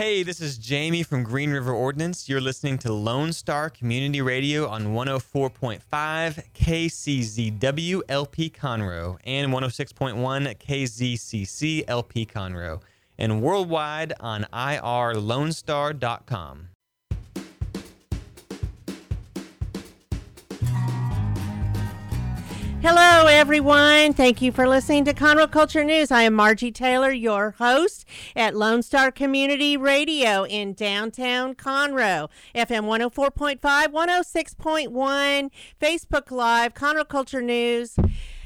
Hey, this is Jamie from Green River Ordnance. You're listening to Lone Star Community Radio on 104.5 KCZW LP Conroe and 106.1 KZCC LP Conroe and worldwide on irlonestar.com. Hello, everyone. Thank you for listening to Conroe Culture News. I am Margie Taylor, your host at Lone Star Community Radio in downtown Conroe, FM 104.5, 106.1, Facebook Live, Conroe Culture News.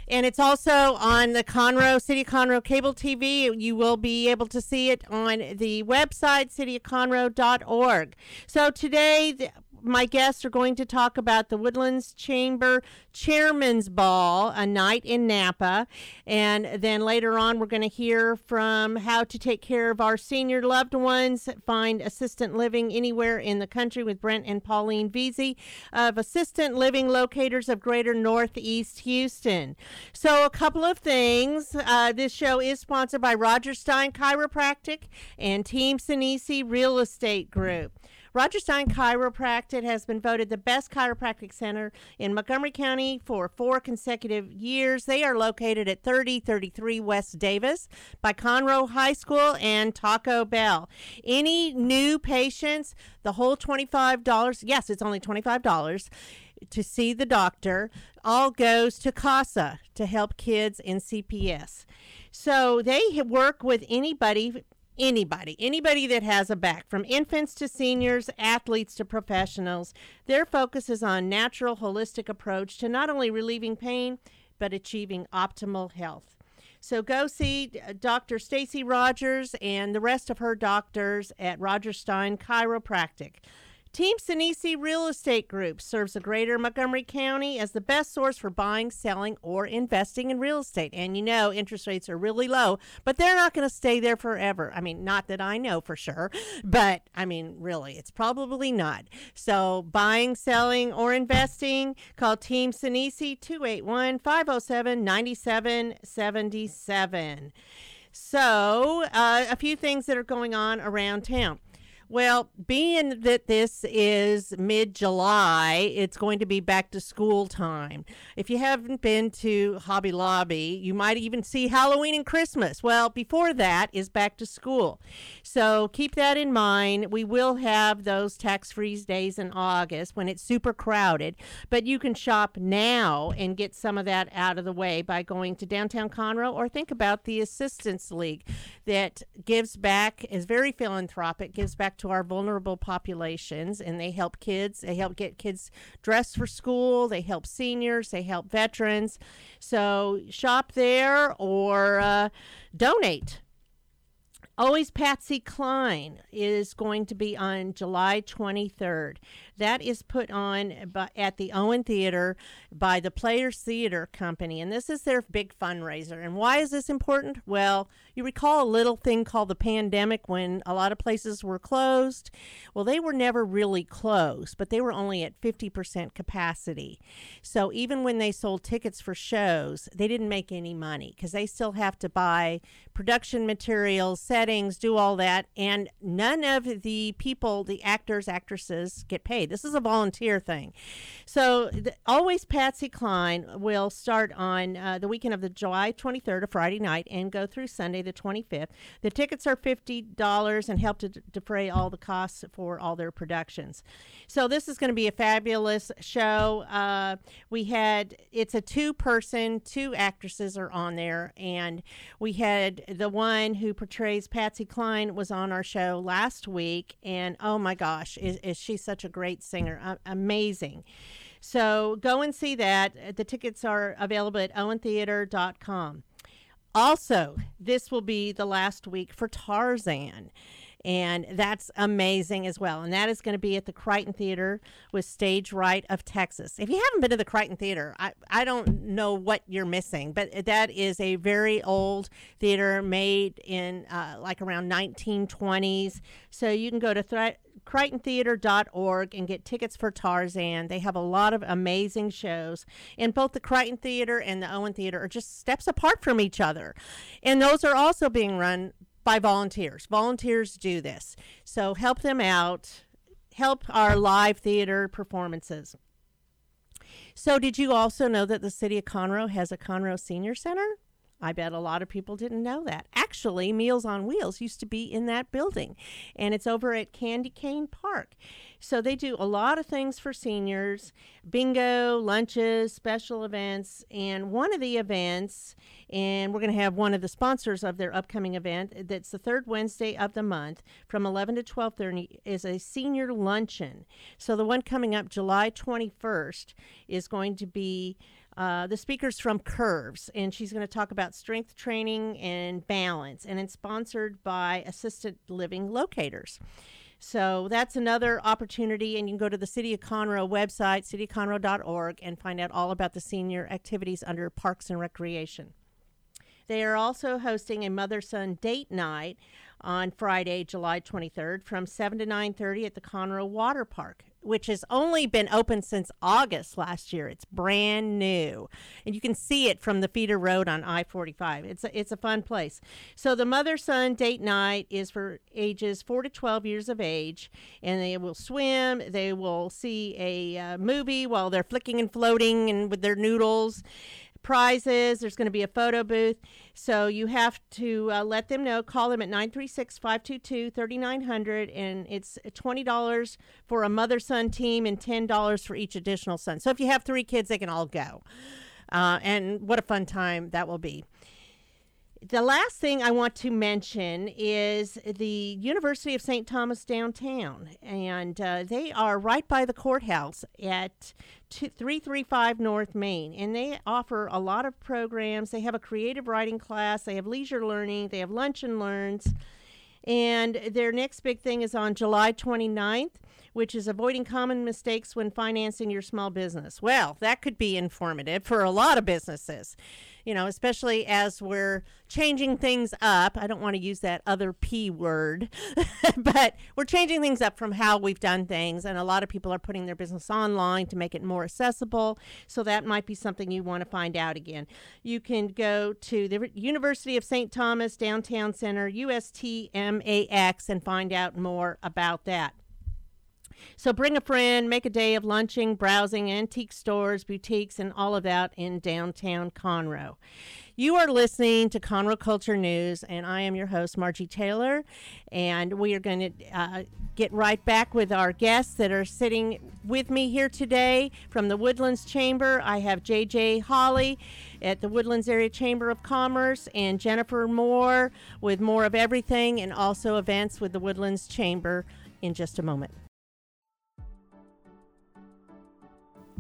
And it's also on the Conroe, City Conroe Cable TV. You will be able to see it on the website, cityofconroe.org. So today, my guests are going to talk about the Woodlands Chamber Chairman's Ball, a night in Napa. And then later on, we're going to hear from how to take care of our senior loved ones, find assistant living anywhere in the country with Brent and Pauline Veazey of Assisted Living Locators of Greater Northeast Houston. So, a couple of things. Uh, this show is sponsored by Roger Stein Chiropractic and Team Sinisi Real Estate Group. Roger Stein Chiropractic has been voted the best chiropractic center in Montgomery County for four consecutive years. They are located at 3033 West Davis by Conroe High School and Taco Bell. Any new patients, the whole $25, yes, it's only $25 to see the doctor, all goes to CASA to help kids in CPS. So they work with anybody anybody, anybody that has a back, from infants to seniors, athletes to professionals. Their focus is on natural, holistic approach to not only relieving pain, but achieving optimal health. So go see uh, Dr. Stacy Rogers and the rest of her doctors at Roger Stein Chiropractic. Team Sinisi Real Estate Group serves the greater Montgomery County as the best source for buying, selling, or investing in real estate. And you know, interest rates are really low, but they're not going to stay there forever. I mean, not that I know for sure, but I mean, really, it's probably not. So, buying, selling, or investing, call Team Sinisi 281 507 9777. So, uh, a few things that are going on around town. Well, being that this is mid July, it's going to be back to school time. If you haven't been to Hobby Lobby, you might even see Halloween and Christmas. Well, before that is back to school. So keep that in mind. We will have those tax free days in August when it's super crowded, but you can shop now and get some of that out of the way by going to downtown Conroe or think about the Assistance League that gives back, is very philanthropic, gives back to our vulnerable populations, and they help kids. They help get kids dressed for school. They help seniors. They help veterans. So shop there or uh, donate. Always Patsy Cline is going to be on July 23rd. That is put on by, at the Owen Theater by the Players Theater Company, and this is their big fundraiser. And why is this important? Well, you recall a little thing called the pandemic when a lot of places were closed. Well, they were never really closed, but they were only at 50% capacity. So even when they sold tickets for shows, they didn't make any money because they still have to buy production materials, settings, do all that, and none of the people, the actors, actresses, get paid. This is a volunteer thing. So, the, always Patsy Cline will start on uh, the weekend of the July 23rd, a Friday night, and go through Sunday the 25th. The tickets are $50 and help to d- defray all the costs for all their productions. So, this is going to be a fabulous show. Uh, we had, it's a two person, two actresses are on there, and we had the one who portrays Patsy Cline was on our show last week, and oh my gosh, is, is she such a great singer? Uh, amazing. So go and see that. The tickets are available at owentheater.com. Also, this will be the last week for Tarzan and that's amazing as well. And that is going to be at the Crichton Theater with Stage Right of Texas. If you haven't been to the Crichton Theater, I, I don't know what you're missing, but that is a very old theater made in uh, like around 1920s. So you can go to th- CrichtonTheater.org and get tickets for Tarzan. They have a lot of amazing shows. And both the Crichton Theater and the Owen Theater are just steps apart from each other. And those are also being run by volunteers. Volunteers do this. So help them out. Help our live theater performances. So, did you also know that the city of Conroe has a Conroe Senior Center? I bet a lot of people didn't know that. Actually, Meals on Wheels used to be in that building, and it's over at Candy Cane Park. So they do a lot of things for seniors bingo, lunches, special events. And one of the events, and we're going to have one of the sponsors of their upcoming event that's the third Wednesday of the month from 11 to 12:30 is a senior luncheon. So the one coming up July 21st is going to be uh, the speaker's from Curves, and she's going to talk about strength training and balance, and it's sponsored by Assisted Living Locators. So that's another opportunity, and you can go to the City of Conroe website, cityconroe.org, and find out all about the senior activities under Parks and Recreation. They are also hosting a mother-son date night on Friday, July 23rd, from 7 to 9:30 at the Conroe Water Park which has only been open since August last year. It's brand new, and you can see it from the feeder road on I-45. It's a, it's a fun place. So the mother son date night is for ages four to 12 years of age, and they will swim. They will see a uh, movie while they're flicking and floating and with their noodles prizes. There's going to be a photo booth. So you have to uh, let them know. Call them at 936 522 3900. And it's $20 for a mother son team and $10 for each additional son. So if you have three kids, they can all go. Uh, and what a fun time that will be the last thing I want to mention is the University of St. Thomas downtown, and uh, they are right by the courthouse at 335 North Main, and they offer a lot of programs. They have a creative writing class, they have leisure learning, they have lunch and learns, and their next big thing is on July 29th which is avoiding common mistakes when financing your small business. Well, that could be informative for a lot of businesses you know, especially as we're changing things up. I don't want to use that other P word, but we're changing things up from how we've done things. And a lot of people are putting their business online to make it more accessible. So that might be something you want to find out again. You can go to the University of St. Thomas Downtown Center, USTMAX, and find out more about that. So bring a friend, make a day of lunching, browsing antique stores, boutiques, and all of that in downtown Conroe. You are listening to Conroe Culture News, and I am your host, Margie Taylor. And we are going to uh, get right back with our guests that are sitting with me here today from the Woodlands Chamber. I have JJ Holly at the Woodlands Area Chamber of Commerce and Jennifer Moore with more of everything and also events with the Woodlands Chamber in just a moment.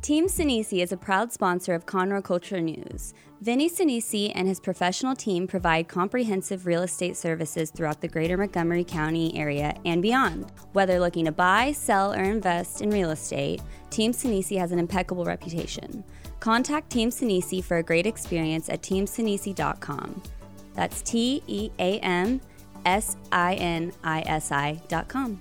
Team Sinisi is a proud sponsor of Conroe Culture News. Vinny Sinisi and his professional team provide comprehensive real estate services throughout the greater Montgomery County area and beyond. Whether looking to buy, sell, or invest in real estate, Team Sinisi has an impeccable reputation. Contact Team Sinisi for a great experience at teamsinisi.com. That's T E A M S I N I S I.com.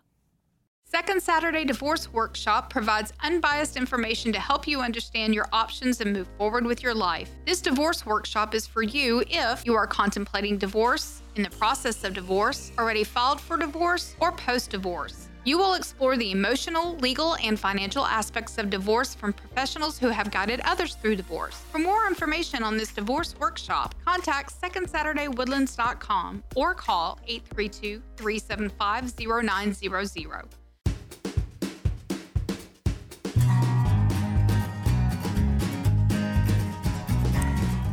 Second Saturday Divorce Workshop provides unbiased information to help you understand your options and move forward with your life. This divorce workshop is for you if you are contemplating divorce, in the process of divorce, already filed for divorce, or post divorce. You will explore the emotional, legal, and financial aspects of divorce from professionals who have guided others through divorce. For more information on this divorce workshop, contact secondsaturdaywoodlands.com or call 832 375 0900.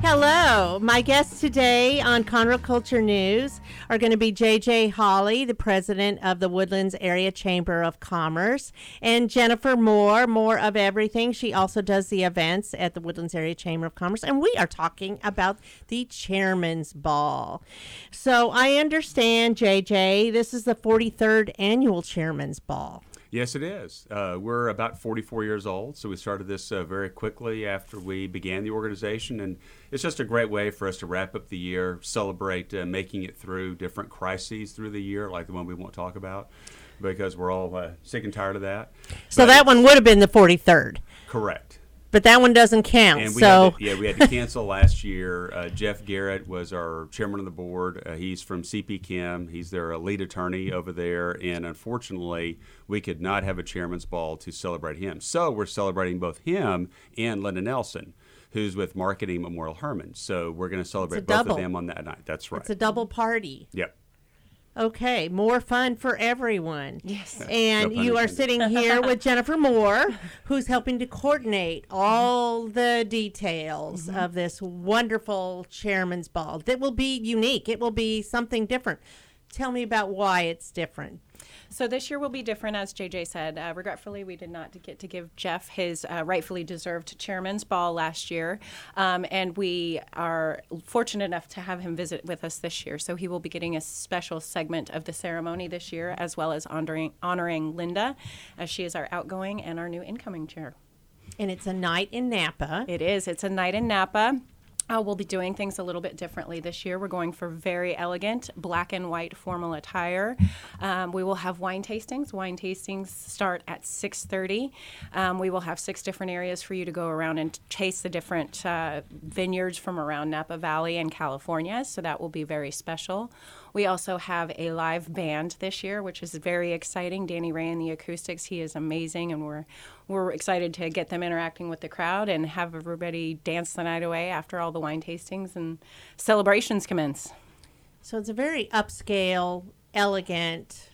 Hello. My guests today on Conroe Culture News are going to be JJ Holly, the president of the Woodlands Area Chamber of Commerce, and Jennifer Moore, more of everything. She also does the events at the Woodlands Area Chamber of Commerce, and we are talking about the Chairman's Ball. So I understand, JJ, this is the 43rd annual Chairman's Ball. Yes, it is. Uh, we're about 44 years old, so we started this uh, very quickly after we began the organization, and it's just a great way for us to wrap up the year, celebrate uh, making it through different crises through the year, like the one we won't talk about, because we're all uh, sick and tired of that. So But that one would have been the 43rd, correct. but that one doesn't count. And we so had to, yeah, we had to cancel last year. Uh, Jeff Garrett was our chairman of the board. Uh, he's from CP Chem. He's their lead attorney over there. And unfortunately, we could not have a chairman's ball to celebrate him. So we're celebrating both him and Linda Nelson, who's with Marketing Memorial Hermann. So we're going to celebrate both double. of them on that night. That's right. it's a double party. yep. Okay, more fun for everyone. Yes. And No you are sitting here with Jennifer Moore, who's helping to coordinate all the details Mm-hmm. of this wonderful chairman's ball that will be unique. It will be something different. Tell me about why it's different. So this year will be different, as JJ said. Uh, regretfully, we did not get to give Jeff his uh, rightfully deserved chairman's ball last year, um, and we are fortunate enough to have him visit with us this year. So he will be getting a special segment of the ceremony this year, as well as honoring honoring Linda, as she is our outgoing and our new incoming chair. And it's a night in Napa. It is. It's a night in Napa. Uh, we'll be doing things a little bit differently this year. We're going for very elegant black and white formal attire. Um, we will have wine tastings. Wine tastings start at 6:30. Um, we will have six different areas for you to go around and taste the different uh, vineyards from around Napa Valley and California. So that will be very special. We also have a live band this year, which is very exciting. Danny Ray and the acoustics, he is amazing, and we're we're excited to get them interacting with the crowd and have everybody dance the night away after all the wine tastings and celebrations commence. So it's a very upscale, elegant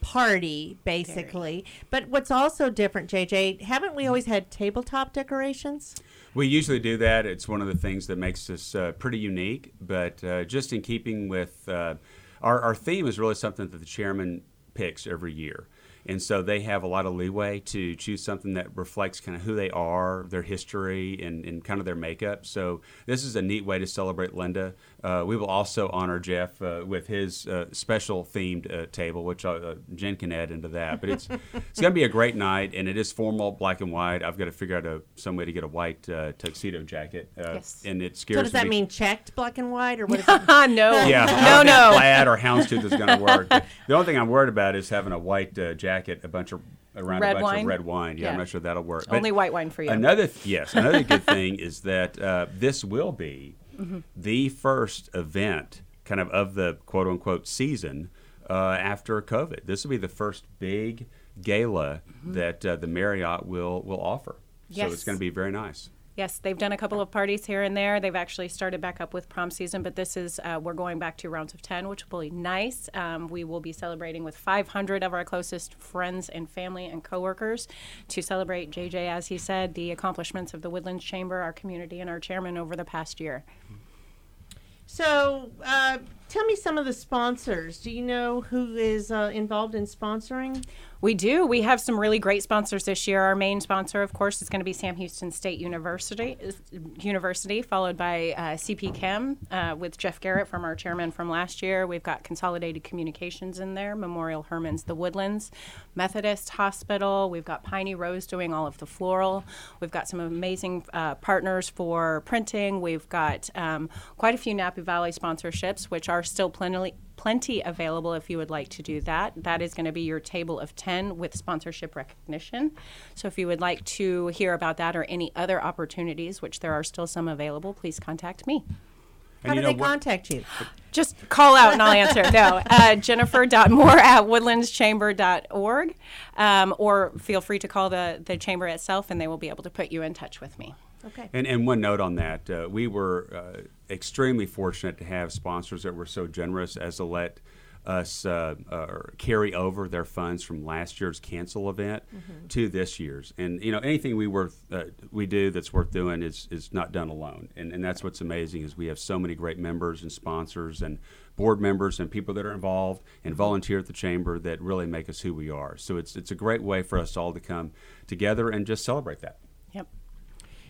party, basically. But what's also different, JJ, haven't we always had tabletop decorations? We usually do that. It's one of the things that makes us uh, pretty unique. But uh, just in keeping with uh, our, our theme is really something that the chairman picks every year. And so they have a lot of leeway to choose something that reflects kind of who they are, their history, and, and kind of their makeup. So this is a neat way to celebrate Linda. Uh, we will also honor Jeff uh, with his uh, special themed uh, table, which uh, Jen can add into that. But it's it's going to be a great night, and it is formal, black and white. I've got to figure out a, some way to get a white uh, tuxedo jacket. Uh, Yes. And it scares So does that me. mean checked black and white, or what? Is it? No, Yeah, no, no. Plaid or houndstooth is going to work. the only thing I'm worried about is having a white uh, jacket, a bunch of around Red a bunch wine? of red wine. Yeah, I'm not sure that'll work. Only white wine for you. Another th- yes, another good thing is that uh, this will be Mm-hmm. the first event, kind of of the quote unquote season uh, after COVID. This will be the first big gala that uh, the Marriott will will offer. Yes. So it's Mm-hmm. Going to be very nice. Yes, they've done a couple of parties here and there. They've actually started back up with prom season, but this is uh, we're going back to rounds of ten, which will be nice. Um, we will be celebrating with 500 of our closest friends and family and coworkers to celebrate JJ, as he said, the accomplishments of the Woodlands Chamber, our community, and our chairman over the past year. So, uh, tell me some of the sponsors. Do you know who is uh, involved in sponsoring? We do. We have some really great sponsors this year. Our main sponsor, of course, is going to be Sam Houston State University, University, followed by uh, CP Chem uh, with Jeff Garrett from our chairman from last year. We've got Consolidated Communications in there, Memorial Hermann's The Woodlands, Methodist Hospital. We've got Piney Rose doing all of the floral. We've got some amazing uh, partners for printing. We've got um, quite a few Napa Valley sponsorships, which are still plenty plenty available if you would like to do that. That is going to be your table of 10 with sponsorship recognition. So if you would like to hear about that or any other opportunities, which there are still some available, please contact me. How do you know they what- contact you? Just call out and I'll answer. No, uh, Jennifer.moore at woodlandschamber.org, um, or feel free to call the, the chamber itself and they will be able to put you in touch with me. Okay. And, and one note on that, uh, we were uh, extremely fortunate to have sponsors that were so generous as to let us uh, uh, carry over their funds from last year's cancel event to this year's. And you know, anything we worth uh, we do that's worth doing is is not done alone. And and that's what's amazing is we have so many great members and sponsors and board members and people that are involved and volunteer at the chamber that really make us who we are. So it's it's a great way for us all to come together and just celebrate that.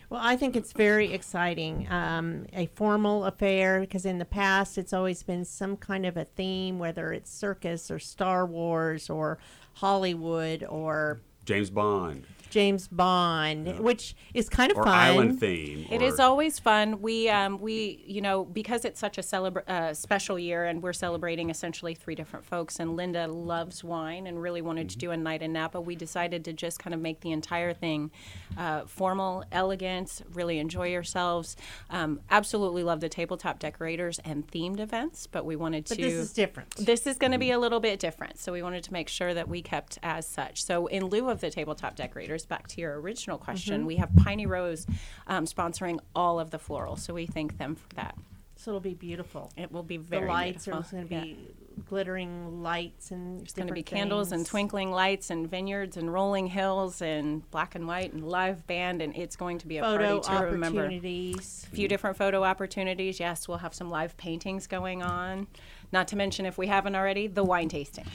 Well, I think it's very exciting. Um, a formal affair because in the past it's always been some kind of a theme, whether it's circus or Star Wars or Hollywood or James Bond James Bond, which is kind of or fun. island theme. It or- is always fun. We um, we you know because it's such a celebra- uh, special year and we're celebrating essentially three different folks. And Linda loves wine and really wanted to do a night in Napa. We decided to just kind of make the entire thing uh, formal, elegant. Really enjoy yourselves. Um, absolutely love the tabletop decorators and themed events, but we wanted to. But this is different. This is going to be a little bit different. So we wanted to make sure that we kept as such. So in lieu of the tabletop decorators, back to your original question, we have Piney Rose um, sponsoring all of the floral. So we thank them for that. So it'll be beautiful. It will be very. The lights beautiful. are going to Yeah. be glittering lights and There's going to be candles and twinkling lights and vineyards and rolling hills and black and white and live band and it's going to be a photo party to remember. opportunities. A few different photo opportunities. Yes, we'll have some live paintings going on. Not to mention, if we haven't already, the wine tasting.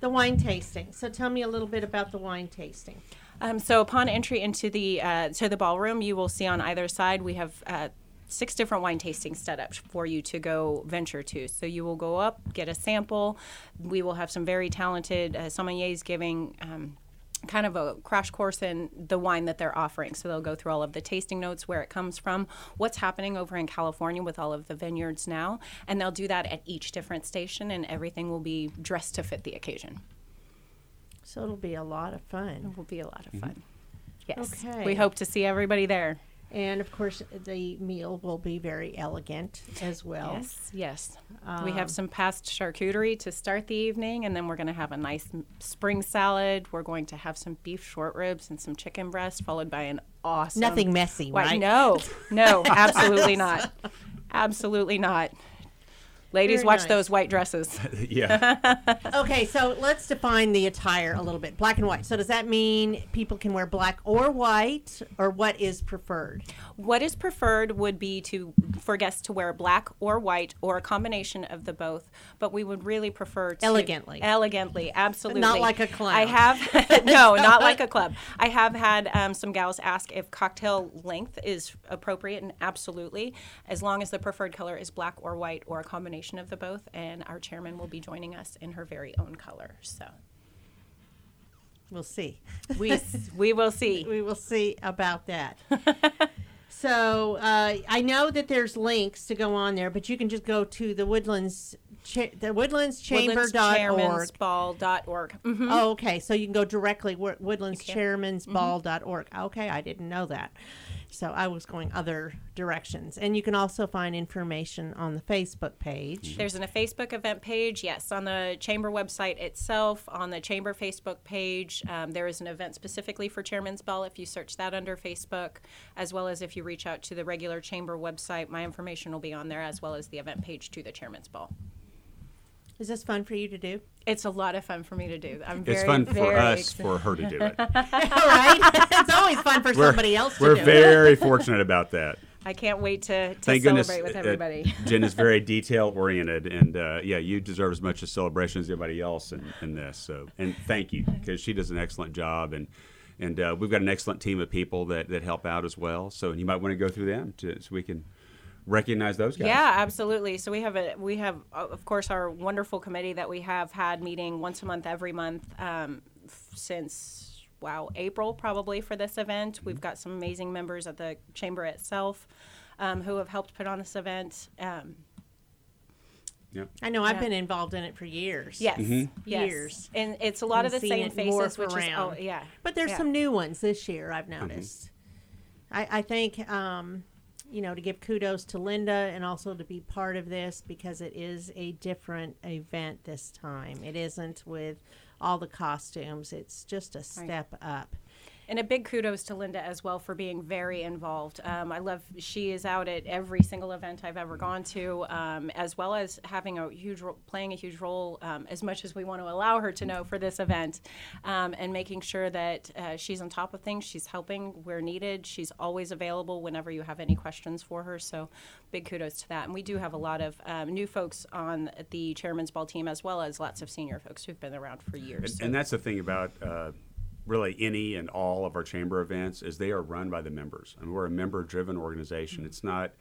The wine tasting. So tell me a little bit about the wine tasting. Um, so upon entry into the uh, to the ballroom, you will see on either side we have uh, six different wine tasting setups for you to go venture to. So you will go up, get a sample. We will have some very talented uh, sommeliers giving. Um, Kind of a crash course in the wine that they're offering. So they'll go through all of the tasting notes, where it comes from, what's happening over in California with all of the vineyards now. And they'll do that at each different station, and everything will be dressed to fit the occasion. So it'll be a lot of fun. It will be a lot of mm-hmm. fun. Yes. Okay. We hope to see everybody there. And of course, the meal will be very elegant as well. Yes, yes. we have um, some past charcuterie to start the evening, and then we're going to have a nice spring salad. We're going to have some beef short ribs and some chicken breast, followed by an awesome. Nothing messy, Why- right? No, no, absolutely not. Absolutely not. Ladies, Very watch nice. those white dresses. yeah. Okay, so let's define the attire a little bit. Black and white. So does that mean people can wear black or white, or what is preferred? What is preferred would be to for guests to wear black or white or a combination of the both, but we would really prefer to Elegantly. Elegantly, absolutely. Not like a clown. I have no, not like a club. I have had um, some gals ask if cocktail length is appropriate, and absolutely, as long as the preferred color is black or white or a combination of the both. And our chairman will be joining us in her very own color. So We'll see. we we will see. we will see about that. so uh, I know that there's links to go on there, but you can just go to the Woodlands, cha- the woodlandschamber.org. Mhm. Oh, okay. So you can go directly wo- woodlandschairmansball.org. Okay, I didn't know that. So I was going other directions. And you can also find information on the Facebook page. There's an, a Facebook event page, yes, on the chamber website itself, on the chamber Facebook page. Um, there is an event specifically for Chairman's Ball if you search that under Facebook, as well as if you reach out to the regular chamber website. My information will be on there, as well as the event page to the Chairman's Ball. Is this fun for you to do? It's a lot of fun for me to do. I'm very, It's fun for us excited. for her to do it. All right. it's always fun for somebody else to do. We're very fortunate about that. I can't wait to, to Thank goodness celebrate with uh, everybody. Jen is very detail oriented, and uh, yeah, you deserve as much a celebration as anybody else in, in this. So, and thank you because she does an excellent job, and and uh, we've got an excellent team of people that, that help out as well. So, and you might want to go through them to, so we can recognize those guys. Yeah, absolutely. So we have a we have of course our wonderful committee that we have had meeting once a month every month um, since wow April probably for this event. We've got some amazing members at the chamber itself um, who have helped put on this event. Um, yeah. I know I've Yeah. been involved in it for years. yes, yes, Years. and it's a lot of the same faces, morph which is oh yeah. But there's Yeah. some new ones this year I've noticed. I, I think, um, you know, to give kudos to Linda and also to be part of this because it is a different event this time. It isn't with all the costumes, it's just a step up. And a big kudos to Linda as well for being very involved. Um, I love she is out at every single event I've ever gone to, um, as well as having a huge ro- playing a huge role um, as much as we want to allow her to know for this event, um, and making sure that uh, she's on top of things. She's helping where needed. She's always available whenever you have any questions for her. So, big kudos to that. And we do have a lot of um, new folks on the chairman's ball team, as well as lots of senior folks who've been around for years. And, and that's the thing about uh, really any and all of our chamber events is they are run by the members. I mean, we're a member-driven organization. It's not.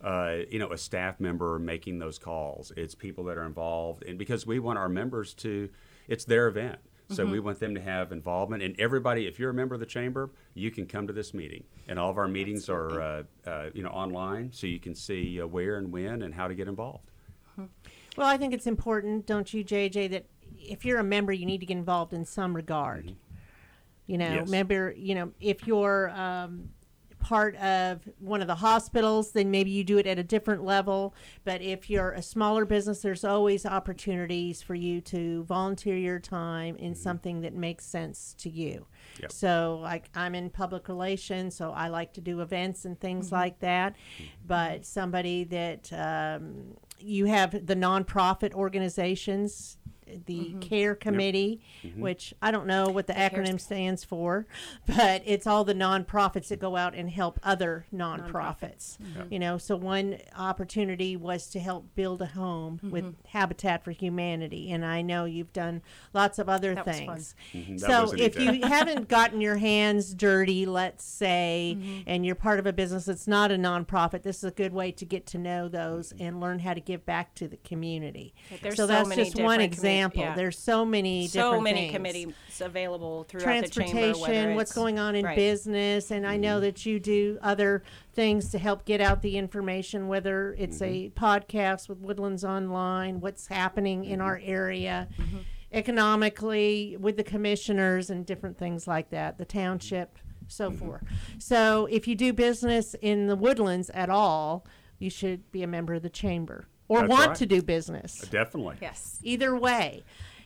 Uh, you know, a staff member making those calls. It's people that are involved, and because we want our members to, it's their event. So we want them to have involvement, and everybody. If you're a member of the chamber, you can come to this meeting, and all of our meetings are, uh, uh, you know, online, so you can see uh, where and when and how to get involved. Well, I think it's important, don't you, JJ, that if you're a member, you need to get involved in some regard. You know, Yes. member, you know, if you're um, part of one of the hospitals, then maybe you do it at a different level. But if you're a smaller business, there's always opportunities for you to volunteer your time in something that makes sense to you. Yep. So, like, I'm in public relations, so I like to do events and things like that. But somebody that um, you have the nonprofit organizations, the mm-hmm. CARE Committee, which I don't know what the acronym stands for, but it's all the nonprofits that go out and help other nonprofits. Mm-hmm. You know, so one opportunity was to help build a home mm-hmm. with Habitat for Humanity, and I know you've done lots of other That was fun. things. So if you haven't gotten your hands dirty, let's say, Mm-hmm. and you're part of a business that's not a nonprofit, this is a good way to get to know those and learn how to give back to the community. There's so so that's many just one different commu- example. yeah. There's so many so different many things. committees available throughout the chamber. transportation, what's going on in right. business, and I know mm-hmm. that you do other things to help get out the information, whether it's a mm-hmm. podcast with Woodlands Online, what's happening in our mm-hmm. area, economically with the commissioners and different things like that, the township, so forth. So if you do business in the Woodlands at all, you should be a member of the chamber or That's want right. to do business Definitely. Yes. either way.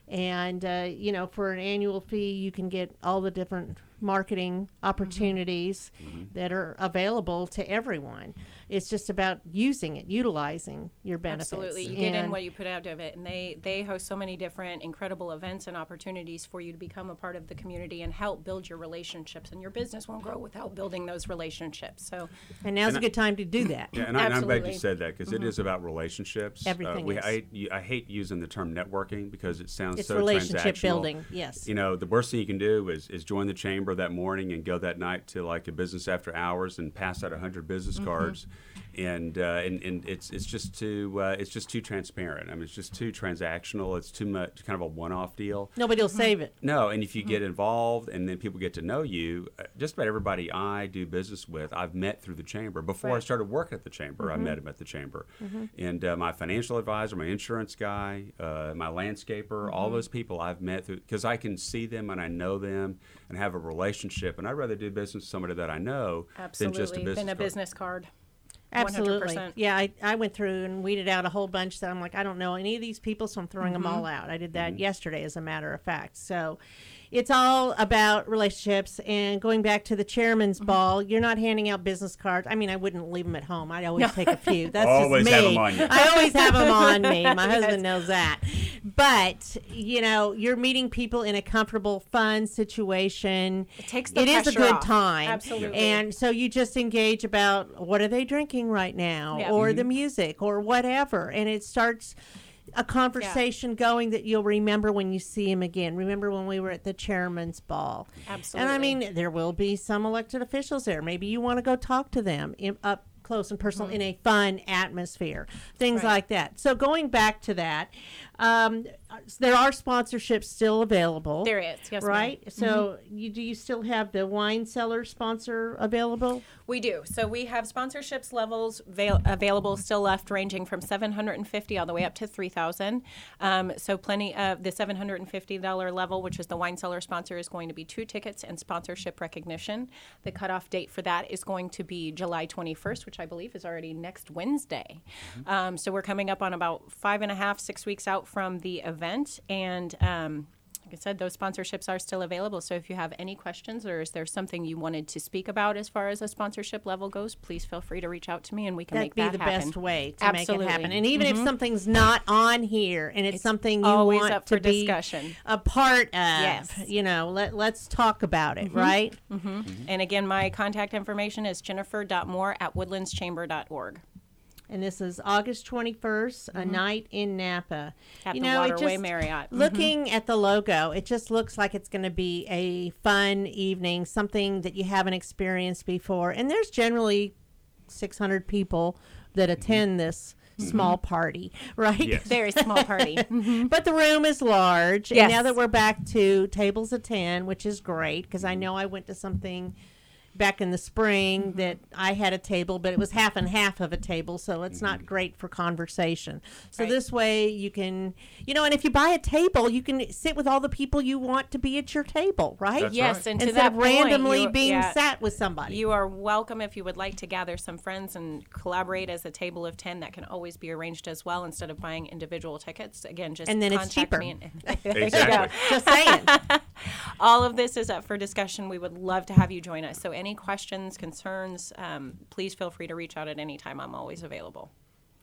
And, uh, you know, for an annual fee, you can get all the different marketing mm-hmm. opportunities mm-hmm. that are available to everyone. It's just about using it, utilizing your benefits. Absolutely, you get in And- what you put out of it, and they they host so many different incredible events and opportunities for you to become a part of the community and help build your relationships. And your business won't grow without building those relationships. So, And now's a good time to do that. Yeah, and, I, and I'm glad you said that because mm-hmm. is about relationships. Uh, Everything uh, we, is. I, you- I hate using the term networking because it sounds It's so relationship transactional. building, yes. You know, the worst thing you can do is, is join the chamber that morning and go that night to like a business after hours and pass out hundred business Mm-hmm. cards, and, uh, and and it's it's just too uh, it's just too transparent. I mean, it's just too transactional. It's too much kind of a one-off deal. Nobody will save it. No, and if you get involved and then people get to know you, uh, just about everybody I do business with, I've met through the chamber. Before I started working at the chamber, I met him at the chamber. And uh, my financial advisor, my insurance guy, uh, my landscaper, all those people I've met through because I can see them and I know them and have a relationship. And I'd rather do business with somebody that I know absolutely, than just a business. than a card. business card. Absolutely. 100%. Yeah, I, I went through and weeded out a whole bunch that I'm like, I don't know any of these people, so I'm throwing them all out. I did that yesterday, as a matter of fact. So it's all about relationships. And going back to the chairman's ball, you're not handing out business cards. I mean, I wouldn't leave them at home. I'd always take a few. That's Always just have me. 'em on you. I always have them on me. My husband knows that. But, you know, you're meeting people in a comfortable, fun situation. It takes the It is a good off. time. Absolutely. And so you just engage about what are they drinking right now Yeah. or the music or whatever and it starts a conversation going that you'll remember when you see him again. Remember when we were at the chairman's ball. Absolutely. And I mean there will be some elected officials there. Maybe you want to go talk to them in, up close and personal in a fun atmosphere. Things Mm-hmm. Right. like that. So going back to that, um, there are sponsorships still available. There is, yes, ma'am. right? So you do you still have the wine cellar sponsor available? We do. So we have sponsorships levels avail- available still left, ranging from 750 all the way up to 3,000. Um, so plenty of the 750 dollar level, which is the wine cellar sponsor, is going to be two tickets and sponsorship recognition. The cutoff date for that is going to be July 21st, which I believe is already next Wednesday. Um, so we're coming up on about five and a half, six weeks out from the event, and um, like I said, those sponsorships are still available. So if you have any questions or is there something you wanted to speak about as far as a sponsorship level goes, please feel free to reach out to me and we can That'd make be that the happen. best way to Absolutely. make it happen. And even if mm-hmm. something's not on here and it's, It's something you always want up to for be discussion. a part of, Yes. you know, let let's talk about it, mm-hmm. right? Mm-hmm. And again, my contact information is jennifer.moore at woodlandschamber.org. And this is August 21st, a mm-hmm. night in Napa. At you the know, it Waterway just- Marriott. Mhm. Looking at the logo, it just looks like it's going to be a fun evening, something that you haven't experienced before. And there's generally 600 people that mm-hmm. attend this mm-hmm. small party, right? Yes. Very small party. But the room is large. And now that we're back to tables of 10, which is great because I know I went to something back in the spring Mm-hmm. that I had a table, but it was half and half of a table. So it's not great for conversation. So Right. this way you can, you know, and if you buy a table, you can sit with all the people you want to be at your table, right? That's yes, right. and to Instead that of randomly point, you- being yeah, sat with somebody. You are welcome if you would like to gather some friends and collaborate as a table of 10. That can always be arranged as well instead of buying individual tickets. Again, just And then it's contact cheaper. me. And, There you Exactly. go. Just saying. All of this is up for discussion. We would love to have you join us. So, any questions, concerns, um, please feel free to reach out at any time. I'm always available.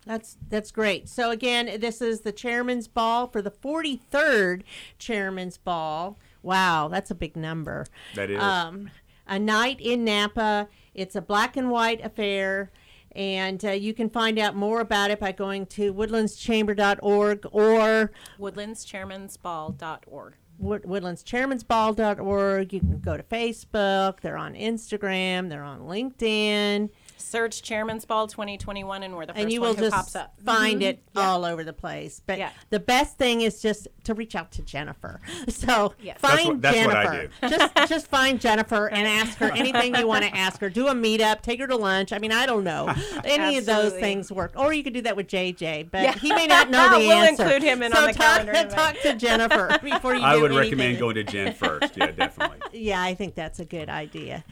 That's that's great. So again, this is the chairman's ball for the 43rd chairman's ball. Wow, that's a big number. That is. Um, a night in Napa. It's a black and white affair. And uh, you can find out more about it by going to woodlandschamber.org or Woodlandschairmansball.org. wood- woodlandschairmansball.org. You can go to Facebook. They're on Instagram. They're on LinkedIn. Search Chairman's Ball 2021 and we're the first and you one will who just pops up. find Mhm. it all over the place. But Yeah. the best thing is just to reach out to Jennifer. So Yes. That's find what- that's what I Jennifer. just just find Jennifer and ask her anything you want to ask her. Do a meetup, take her to lunch. I mean, I don't know. Any of those things work. Or you could do that with JJ, but Yeah. he may not know the We'll answer. include him in so on the talk, calendar invite. talk to Jennifer before you I do would anything. recommend going to Jen first. Yeah, definitely. Yeah, I think that's a good idea.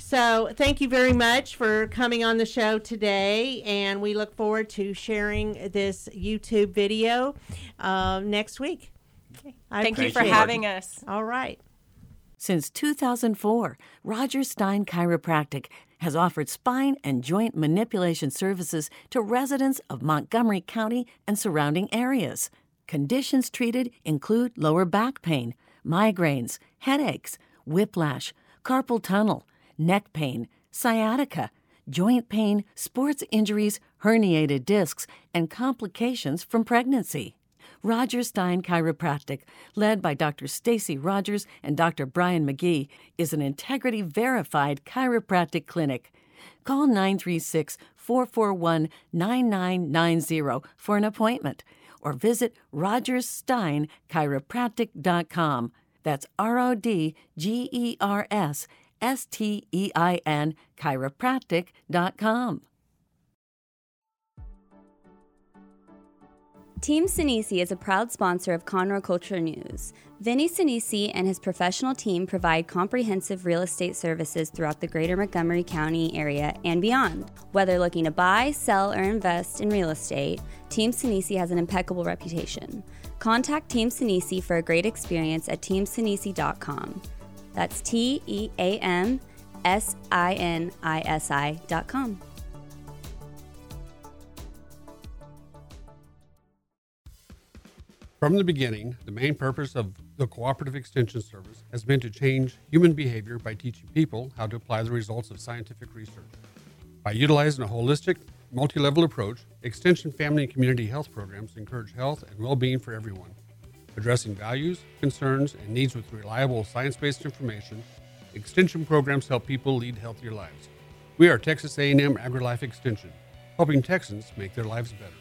So, thank you very much for coming on the show today, and we look forward to sharing this YouTube video uh, next week. Okay. Thank you for you, having us. All right. Since 2004, Roger Stein Chiropractic has offered spine and joint manipulation services to residents of Montgomery County and surrounding areas. Conditions treated include lower back pain, migraines, headaches, whiplash, carpal tunnel, neck pain, sciatica, joint pain, sports injuries, herniated discs, and complications from pregnancy. Roger Stein Chiropractic, led by Dr. Stacy Rogers and Dr. Brian McGee, is an integrity verified chiropractic clinic. Call 936 441 9990 for an appointment or visit rodgerssteinchiropractic.com. That's R O D G E R S S T E I N chiropractic.com. Team Sinisi is a proud sponsor of Conroe Culture News. Vinny Sinisi and his professional team provide comprehensive real estate services throughout the greater Montgomery County area and beyond. Whether looking to buy, sell, or invest in real estate, Team Sinisi has an impeccable reputation. Contact Team Sinisi for a great experience at teamsinisi.com. That's T E A M S I N I S I dot com. From the beginning, the main purpose of the Cooperative Extension Service has been to change human behavior by teaching people how to apply the results of scientific research. By utilizing a holistic, multi level approach, Extension family and community health programs encourage health and well being for everyone. Addressing values, concerns, and needs with reliable science based information, Extension programs help people lead healthier lives. We are Texas A&M AgriLife Extension, helping Texans make their lives better.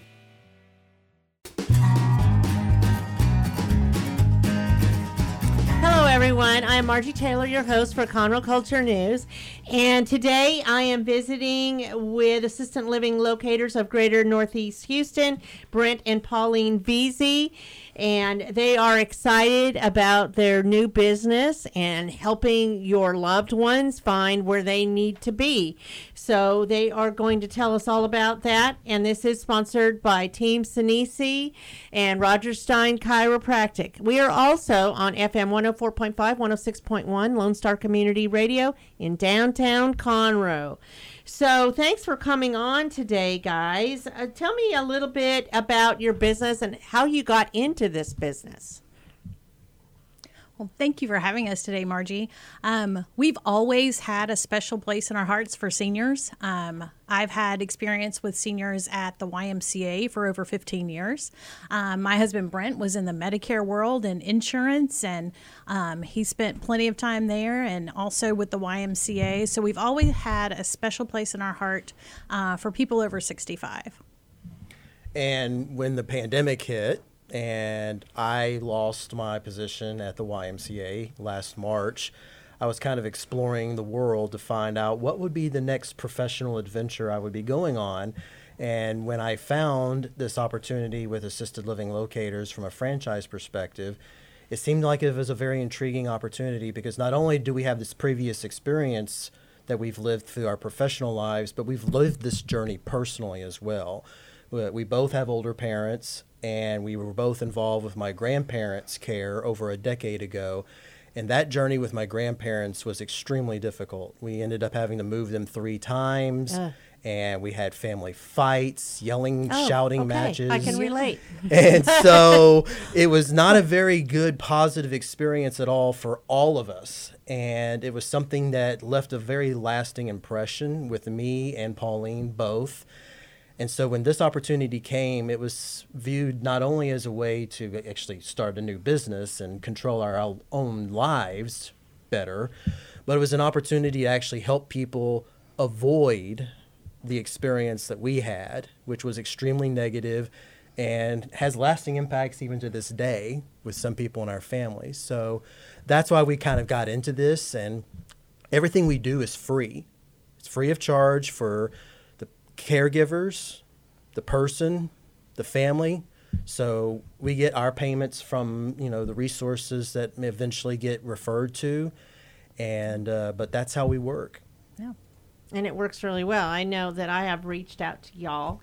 Hello, everyone. I'm Margie Taylor, your host for Conroe Culture News. And today I am visiting with assisted living locators of Greater Northeast Houston, Brent and Pauline Veazey. and they are excited about their new business and helping your loved ones find where they need to be. So they are going to tell us all about that. And this is sponsored by Team Sinisi and Roger Stein Chiropractic. We are also on FM 104.5, 106.1 Lone Star Community Radio in downtown Conroe. So, thanks for coming on today, guys. Uh, tell me a little bit about your business and how you got into this business. Well, thank you for having us today, Margie. Um, we've always had a special place in our hearts for seniors. Um, I've had experience with seniors at the YMCA for over 15 years. Um, my husband Brent was in the Medicare world and insurance, and um, he spent plenty of time there and also with the YMCA. So we've always had a special place in our heart uh, for people over 65. And when the pandemic hit, and I lost my position at the YMCA last March. I was kind of exploring the world to find out what would be the next professional adventure I would be going on. And when I found this opportunity with assisted living locators from a franchise perspective, it seemed like it was a very intriguing opportunity because not only do we have this previous experience that we've lived through our professional lives, but we've lived this journey personally as well. We both have older parents and we were both involved with my grandparents' care over a decade ago. And that journey with my grandparents was extremely difficult. We ended up having to move them three times. Uh. And we had family fights, yelling, oh, shouting okay. matches. I can relate. and so it was not a very good, positive experience at all for all of us. And it was something that left a very lasting impression with me and Pauline both. And so when this opportunity came, it was viewed not only as a way to actually start a new business and control our own lives better, but it was an opportunity to actually help people avoid the experience that we had, which was extremely negative and has lasting impacts even to this day with some people in our families. So that's why we kind of got into this and everything we do is free. It's free of charge for caregivers, the person, the family. So we get our payments from you know the resources that eventually get referred to, and uh, but that's how we work. Yeah, and it works really well. I know that I have reached out to y'all,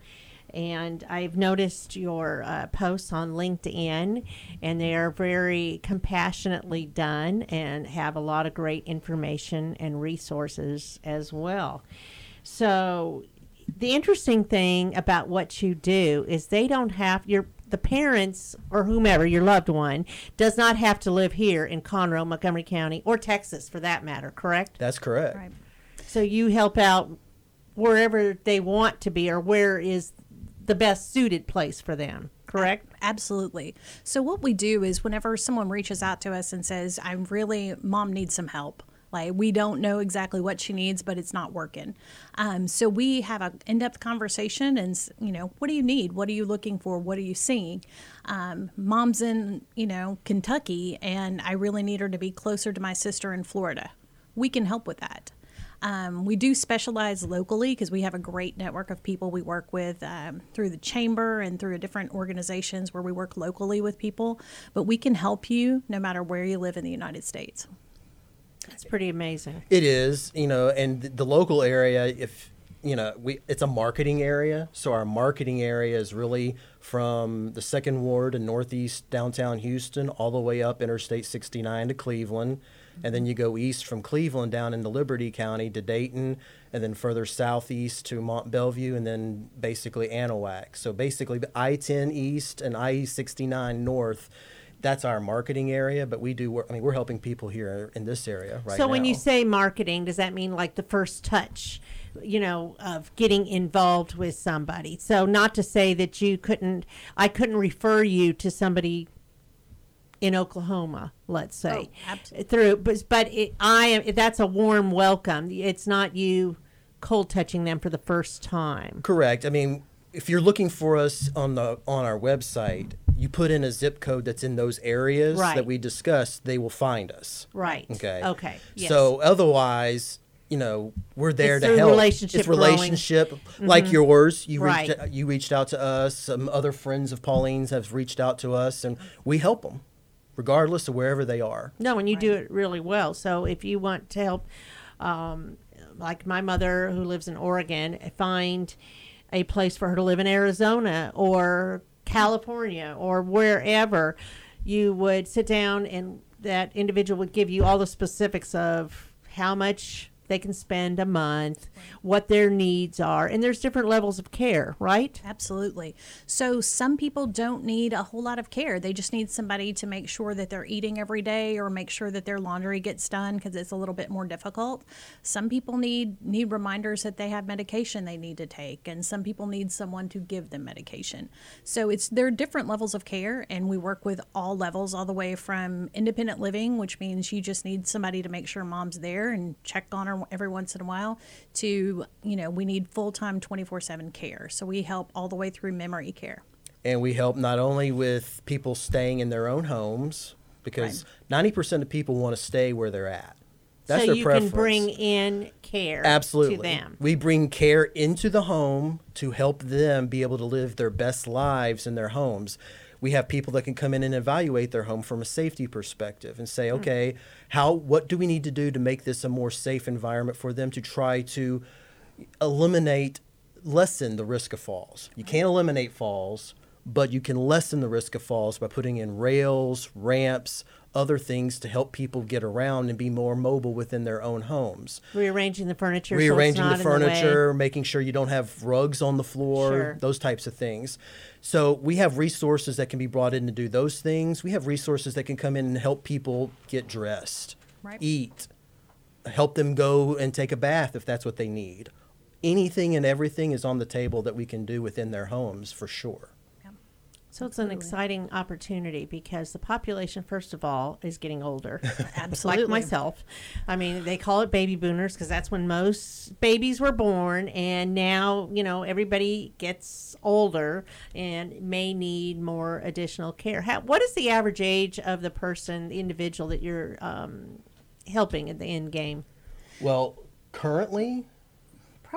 and I've noticed your uh, posts on LinkedIn, and they are very compassionately done and have a lot of great information and resources as well. So the interesting thing about what you do is they don't have your the parents or whomever your loved one does not have to live here in Conroe, Montgomery County, or Texas for that matter. Correct? That's correct. Right. So you help out wherever they want to be, or where is the best suited place for them. Correct? Absolutely. So what we do is whenever someone reaches out to us and says, "I'm really mom needs some help." Like we don't know exactly what she needs, but it's not working. Um, so we have an in-depth conversation, and you know, what do you need? What are you looking for? What are you seeing? Um, mom's in you know Kentucky, and I really need her to be closer to my sister in Florida. We can help with that. Um, we do specialize locally because we have a great network of people we work with um, through the chamber and through different organizations where we work locally with people. But we can help you no matter where you live in the United States. It's pretty amazing. It is, you know, and the local area, if you know, we it's a marketing area, so our marketing area is really from the second ward in northeast downtown Houston all the way up Interstate 69 to Cleveland, and then you go east from Cleveland down into Liberty County to Dayton, and then further southeast to Mont Belvieu, and then basically Anahuac. So basically, I-10 east and I-69 north that's our marketing area, but we do work. I mean, we're helping people here in this area right So now. when you say marketing, does that mean like the first touch, you know, of getting involved with somebody? So not to say that you couldn't, I couldn't refer you to somebody in Oklahoma, let's say, oh, through, but but it, I am that's a warm welcome. It's not you cold touching them for the first time. Correct. I mean, if you're looking for us on the on our website, you put in a zip code that's in those areas right. that we discussed, they will find us. Right. Okay. Okay. Yes. So otherwise, you know, we're there It's to through help. relationship it's growing. relationship like yours. You Right. reached you reached out to us. Some other friends of Pauline's have reached out to us, and we help them, regardless of wherever they are. No, and you do it really well. So if you want to help, um, like my mother who lives in Oregon, find a place for her to live in Arizona or California or wherever, you would sit down and that individual would give you all the specifics of how much they can spend a month, what their needs are, and there's different levels of care, right? Absolutely. So some people don't need a whole lot of care. They just need somebody to make sure that they're eating every day or make sure that their laundry gets done because it's a little bit more difficult. Some people need need reminders that they have medication they need to take and some people need someone to give them medication. So it's there are different levels of care and we work with all levels all the way from independent living, which means you just need somebody to make sure mom's there and check on her every once in a while to, you know, we need full-time 24/7 care. So we help all the way through memory care. and we help not only with people staying in their own homes because ninety percent of people want to stay where they're at. That's so their you preference. can bring in care Absolutely. to them. We bring care into the home to help them be able to live their best lives in their homes. We have people that can come in and evaluate their home from a safety perspective and say, hmm. okay, how what do we need to do to make this a more safe environment for them to try to eliminate lessen the risk of falls. You hmm. can't eliminate falls, but you can lessen the risk of falls by putting in rails, ramps, other things to help people get around and be more mobile within their own homes rearranging the furniture, so rearranging it's the not in way. furniture, making sure you don't have rugs on the floor, Sure. those types of things. So we have resources that can be brought in to do those things. We have resources that can come in and help people get dressed, Right. eat, help them go and take a bath if that's what they need. Anything and everything is on the table that we can do within their homes for sure. So it's an exciting opportunity because the population, first of all, is getting older. Absolutely. Like myself. I mean, they call it baby boomers because that's when most babies were born. And now, you know, everybody gets older and may need more additional care. How, what is the average age of the person, the individual that you're um, helping at the end game? Well, currently,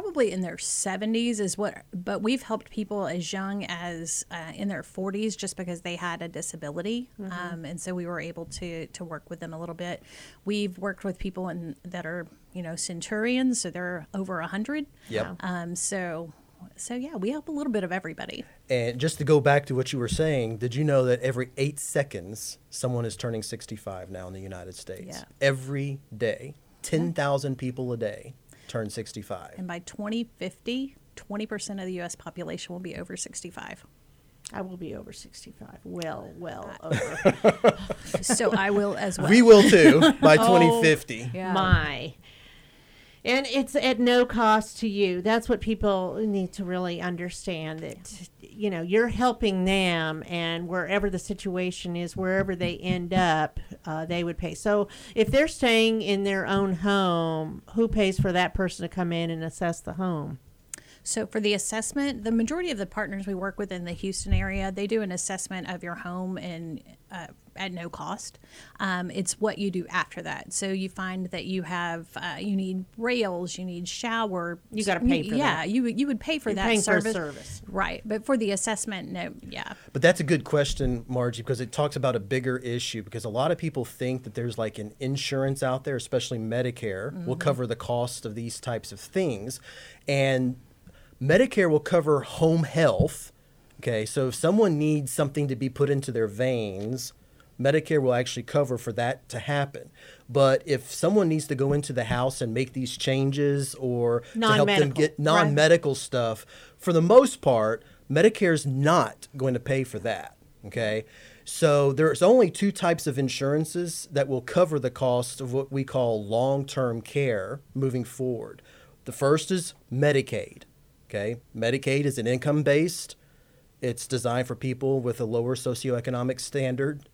probably in their 70s is what but we've helped people as young as uh, in their 40s just because they had a disability um, and so we were able to to work with them a little bit we've worked with people in, that are you know centurions so they're over 100 Yep. um, so so yeah we help a little bit of everybody And just to go back to what you were saying, did you know that every eight seconds someone is turning 65 now in the United States? Yeah. Every day. 10,000 people a day turn 65. and by 2050 20% of the us population will be over 65 I will be over 65. Well, well over. so i will as well We will too by Oh, 2050. Yeah. My. And it's at no cost to you. That's what people need to really understand that, you know, you're helping them, and wherever the situation is, wherever they end up, uh, they would pay. So if they're staying in their own home, who pays for that person to come in and assess the home? So for the assessment, the majority of the partners we work with in the Houston area, they do an assessment of your home and uh, at no cost. Um, it's what you do after that. So you find that you have uh, you need rails, you need shower. You gotta pay for that. yeah, that. you would- you would pay for You're that paying for a service. service. right? But for the assessment, no, yeah, But that's a good question, Margie, because it talks about a bigger issue. Because a lot of people think that there's like an insurance out there, especially Medicare, will Mm-hmm. cover the cost of these types of things. And Medicare will cover home health. Okay, so if someone needs something to be put into their veins, Medicare will actually cover for that to happen. But if someone needs to go into the house and make these changes or to help them get right. non medical stuff, for the most part, Medicare's not going to pay for that. Okay. So there's only two types of insurances that will cover the cost of what we call long term care moving forward. The first is Medicaid. Okay. Medicaid is an income based, it's designed for people with a lower socioeconomic standard.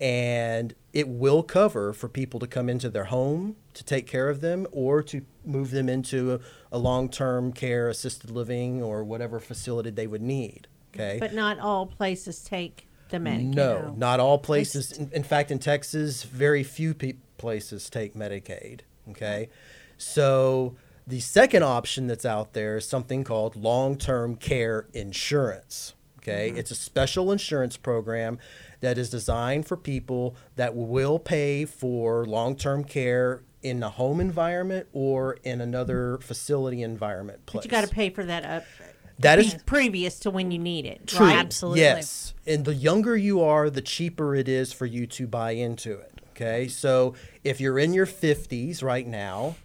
And it will cover for people to come into their home to take care of them or to move them into a, a long-term care assisted living or whatever facility they would need okay? But not all places take the Medicaid. no not all places. In, in fact in texas very few pe- places take medicaid okay? So the second option that's out there is something called long-term care insurance. Okay, Mm-hmm. it's a special insurance program that is designed for people that will pay for long-term care in a home environment or in another facility environment place. But you got to pay for that up. That be previous to when you need it. True. Right? Absolutely. Yes. And the younger you are, the cheaper it is for you to buy into it. Okay. So if you're in your 50s right now,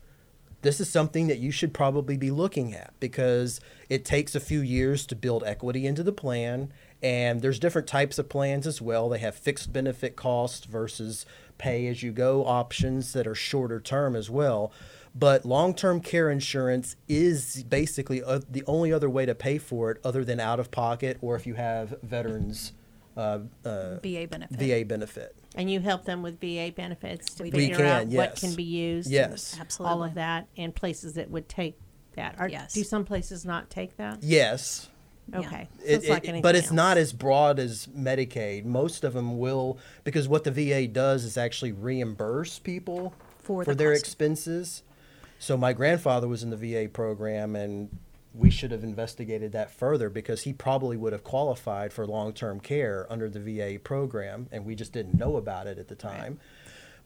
this is something that you should probably be looking at because it takes a few years to build equity into the plan. And there's different types of plans as well. They have fixed benefit costs versus pay as you go options that are shorter term as well. But long term care insurance is basically uh, the only other way to pay for it other than out of pocket or if you have veterans uh, uh, VA benefit. VA benefit. And you help them with VA benefits to We figure can, out what yes. can be used. and Yes. All of that and places that would take that. Are, Yes. Do some places not take that? Yes. Okay. So It- it's like it- anything but it's else. not as broad as Medicaid. Most of them will, because what the VA does is actually reimburse people For the their cost. expenses. So my grandfather was in the VA program, and we should have investigated that further because he probably would have qualified for long-term care under the VA program, and we just didn't know about it at the time.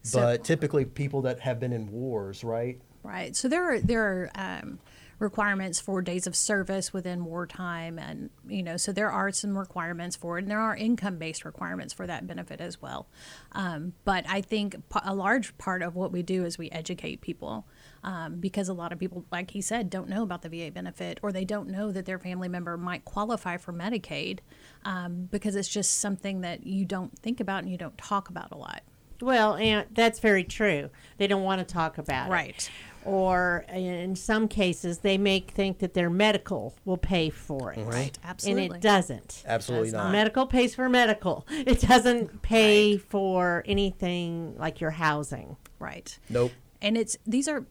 So- But typically, people that have been in wars, right? Right. So there are there are um, requirements for days of service within wartime, and you know, so there are some requirements for it, and there are income based requirements for that benefit as well. Um, but I think a large part of what we do is we educate people. Um, because a lot of people, like he said, don't know about the VA benefit or they don't know that their family member might qualify for Medicaid um, because it's just something that you don't think about and you don't talk about a lot. Well, and that's very true. They don't want to talk about it. Right. Or in some cases, they may think that their medical will pay for it. Right. Absolutely. And it doesn't. Absolutely Does not. not. Medical pays for medical. It doesn't pay for anything like your housing. Right. Nope. and it's these are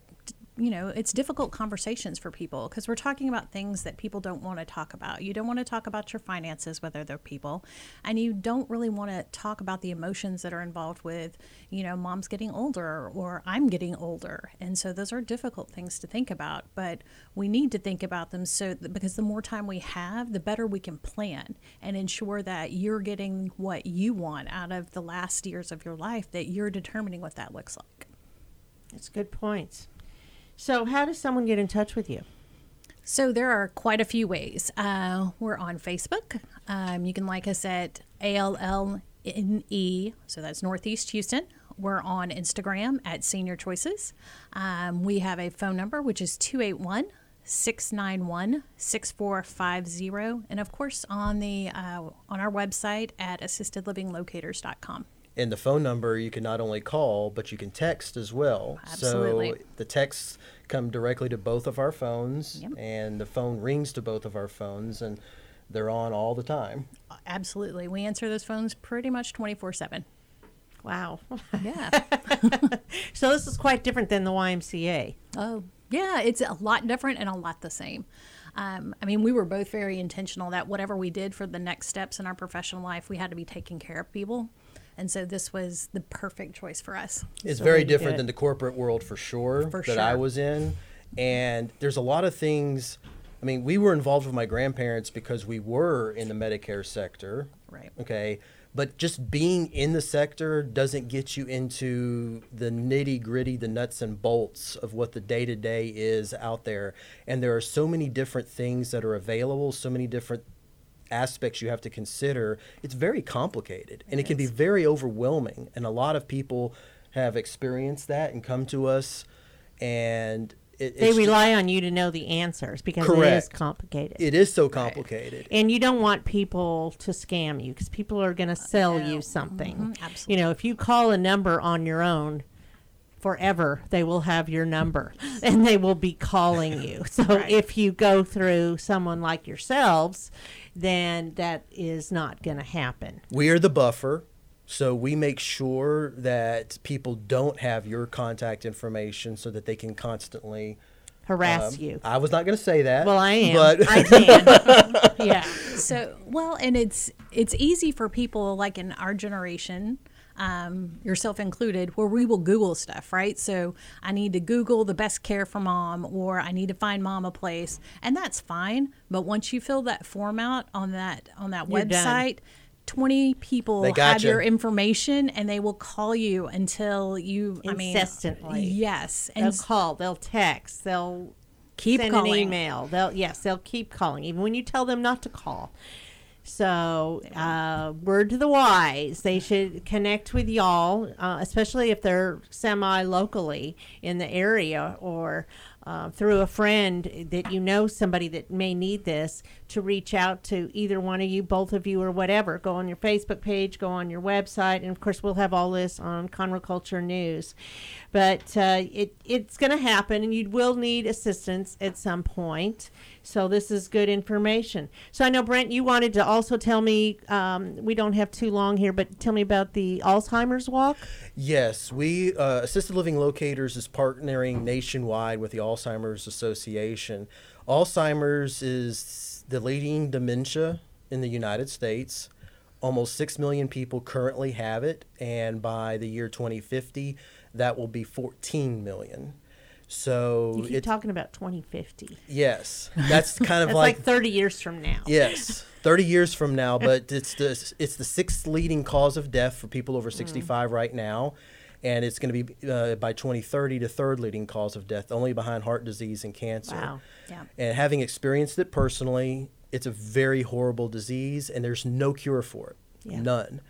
you know it's difficult conversations for people because we're talking about things that people don't want to talk about. You don't want to talk about your finances with other people and you don't really want to talk about the emotions that are involved with you know mom's getting older or i'm getting older. And so those are difficult things to think about but we need to think about them so because the more time we have the better we can plan and ensure that you're getting what you want out of the last years of your life that you're determining what that looks like. That's good points. So, how does someone get in touch with you? So there are quite a few ways. Uh, we're on Facebook. Um, you can like us at ALLNE, so that's Northeast Houston. We're on Instagram at Senior Choices. Um, we have a phone number which is 281 691 6450. And of course, on, the, uh, on our website at assistedlivinglocators.com. And the phone number you can not only call, but you can text as well. Absolutely. So the texts come directly to both of our phones, Yep. and the phone rings to both of our phones, and they're on all the time. Absolutely. We answer those phones pretty much 24 7. Wow. Yeah. so, this is quite different than the YMCA. Oh, yeah, it's a lot different and a lot the same. Um, I mean, we were both very intentional that whatever we did for the next steps in our professional life, we had to be taking care of people. And so this was the perfect choice for us. It's So very way to do different than the corporate world for sure For that I was in. And there's a lot of things. I mean, we were involved with my grandparents because we were in the Medicare sector. Right. Okay. But just being in the sector doesn't get you into the nitty gritty, the nuts and bolts of what the day to day is out there. And there are so many different things that are available, so many different aspects you have to consider. It's very complicated and it can be very overwhelming. And a lot of people have experienced that and come to us and it, They it's ju- rely on you to know the answers because it is complicated. it is so complicated. and you don't want people to scam you because people are going to sell you something. Mhm, You know, if you call a number on your own, forever they will have your number and they will be calling you. So if you go through someone like yourselves, then that is not going to happen. We are the buffer. So we make sure that people don't have your contact information so that they can constantly Harass um, you. I was not going to say that. Well, I am. But I can. yeah. So, well, and it's it's easy for people like in our generation um, yourself included, where we will Google stuff, right? So I need to Google the best care for mom, or I need to find mom a place, and that's fine. But once you fill that form out on that on that You're done. website. 20 people They have you. your information and they will call you until you I mean Incessantly. yes They'll and call, they'll text, they'll Keep send an email. They'll yes, they'll keep calling, even when you tell them not to call. So, uh, word to the wise, they should connect with y'all, uh, especially if they're semi locally in the area or uh, through a friend that you know somebody that may need this to reach out to either one of you, both of you, or whatever. Go on your Facebook page, go on your website, and of course, we'll have all this on Conroe Culture News. But uh, it it's going to happen, and you will need assistance at some point. So this is good information. So I know Brent, you wanted to also tell me. Um, we don't have too long here, but tell me about the Alzheimer's Walk. Yes, we uh, Assisted Living Locators is partnering nationwide with the Alzheimer's Association. Alzheimer's is the leading dementia in the United States. Almost 6 million people currently have it, and by the year 2050, that will be 14 million. So You keep it's talking about 2050. yes, that's kind of That's like like 30 years from now. Yes, 30 years from now, but it's the it's the sixth leading cause of death for people over 65 mm. right now, and it's going to be uh, by 2030 the third leading cause of death, only behind heart disease and cancer. Wow. Yeah. And having experienced it personally, it's a very horrible disease, and there's no cure for it, Yeah. none.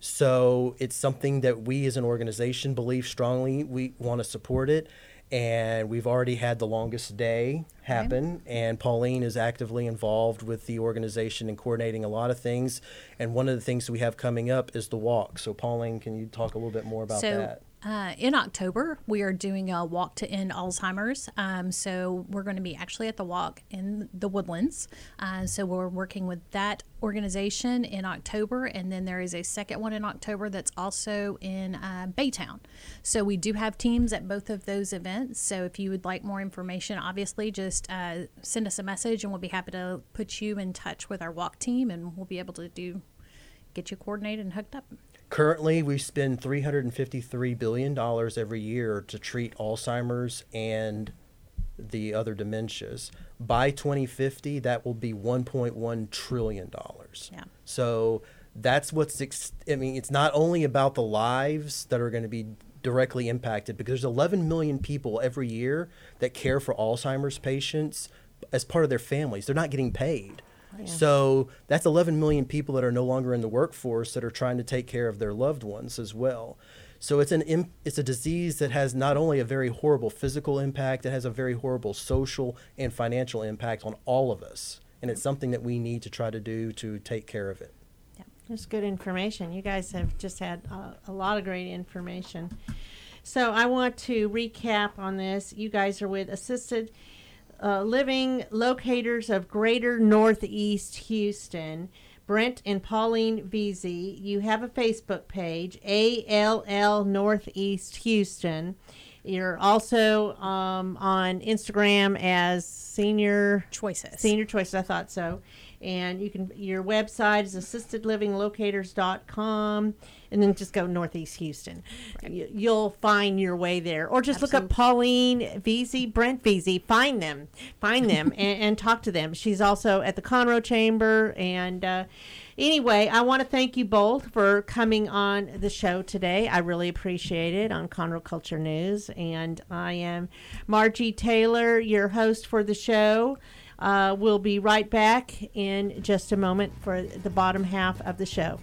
So it's something that we as an organization believe strongly. We want to support it. And we've already had the longest day happen. And Pauline is actively involved with the organization and coordinating a lot of things. And one of the things we have coming up is the walk. So, Pauline, can you talk a little bit more about so, that? Uh, in October, we are doing a walk to end Alzheimer's. Um, so we're going to be actually at the walk in the Woodlands. Uh, so we're working with that organization in October, and then there is a second one in October that's also in uh, Baytown. So we do have teams at both of those events. So if you would like more information, obviously just uh, send us a message, and we'll be happy to put you in touch with our walk team, and we'll be able to do get you coordinated and hooked up. Currently, we spend $353 billion every year to treat Alzheimer's and the other dementias. By 2050, that will be $1.1 trillion. Yeah. So that's what's, ex- I mean, it's not only about the lives that are going to be directly impacted because there's 11 million people every year that care for Alzheimer's patients as part of their families. They're not getting paid. So that's 11 million people that are no longer in the workforce that are trying to take care of their loved ones as well. So it's an it's a disease that has not only a very horrible physical impact, it has a very horrible social and financial impact on all of us. And it's something that we need to try to do to take care of it. Yeah, That's good information. You guys have just had uh, a lot of great information. So I want to recap on this. You guys are with Assisted uh, Living Locators of Greater Northeast Houston. Brent and Pauline Veazey. You have a Facebook page, ALL Northeast Houston. You're also um, on Instagram as Senior Choices. Senior Choices, I thought so. And you can your website is assistedlivinglocators.com and then just go Northeast Houston. You, you'll find your way there. Or just look up Pauline Veazey, Brent Veazey, find them. Find them and, and talk to them. She's also at the Conroe Chamber and uh, Anyway, I want to thank you both for coming on the show today. I really appreciate it on Conroe Culture News. And I am Margie Taylor, your host for the show. Uh, we'll be right back in just a moment for the bottom half of the show.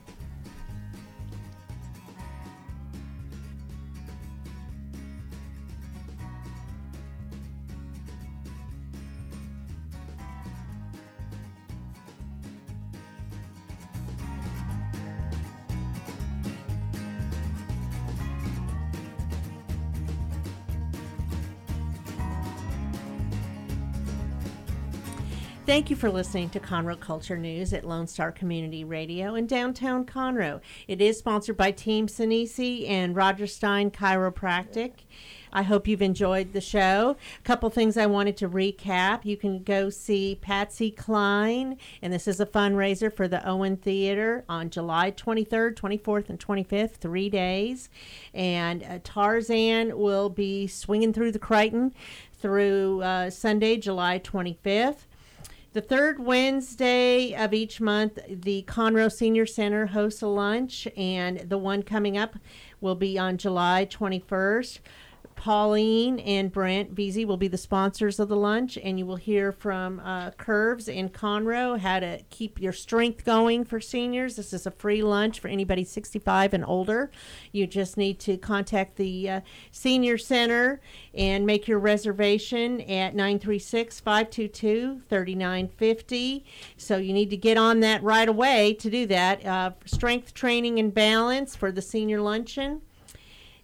Thank you for listening to Conroe Culture News at Lone Star Community Radio in downtown Conroe. It is sponsored by Team Sinisi and Rodgers Stein Chiropractic. I hope you've enjoyed the show. A couple things I wanted to recap. You can go see Patsy Cline, and this is a fundraiser for the Owen Theater on July 23rd, 24th, and 25th, three days. And uh, Tarzan will be swinging through the Crichton through uh, Sunday, July 25th. The third Wednesday of each month, the Conroe Senior Center hosts a lunch, and the one coming up will be on July 21st. Pauline and Brent Veazey will be the sponsors of the lunch, and you will hear from uh, Curves and Conroe how to keep your strength going for seniors. This is a free lunch for anybody 65 and older. You just need to contact the uh, Senior Center and make your reservation at 936 522 3950. So you need to get on that right away to do that. Uh, strength training and balance for the senior luncheon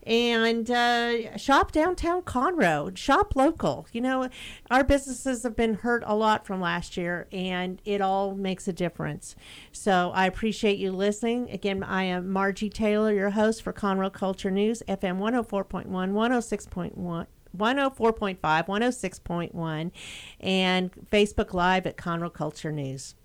and uh, shop downtown Conroe. Shop local. You know, our businesses have been hurt a lot from last year, and it all makes a difference. So I appreciate you listening. Again, I am Margie Taylor, your host for Conroe Culture News, FM 104.1, 106.1. 104.5, 106.1, and Facebook Live at Conroe Culture News.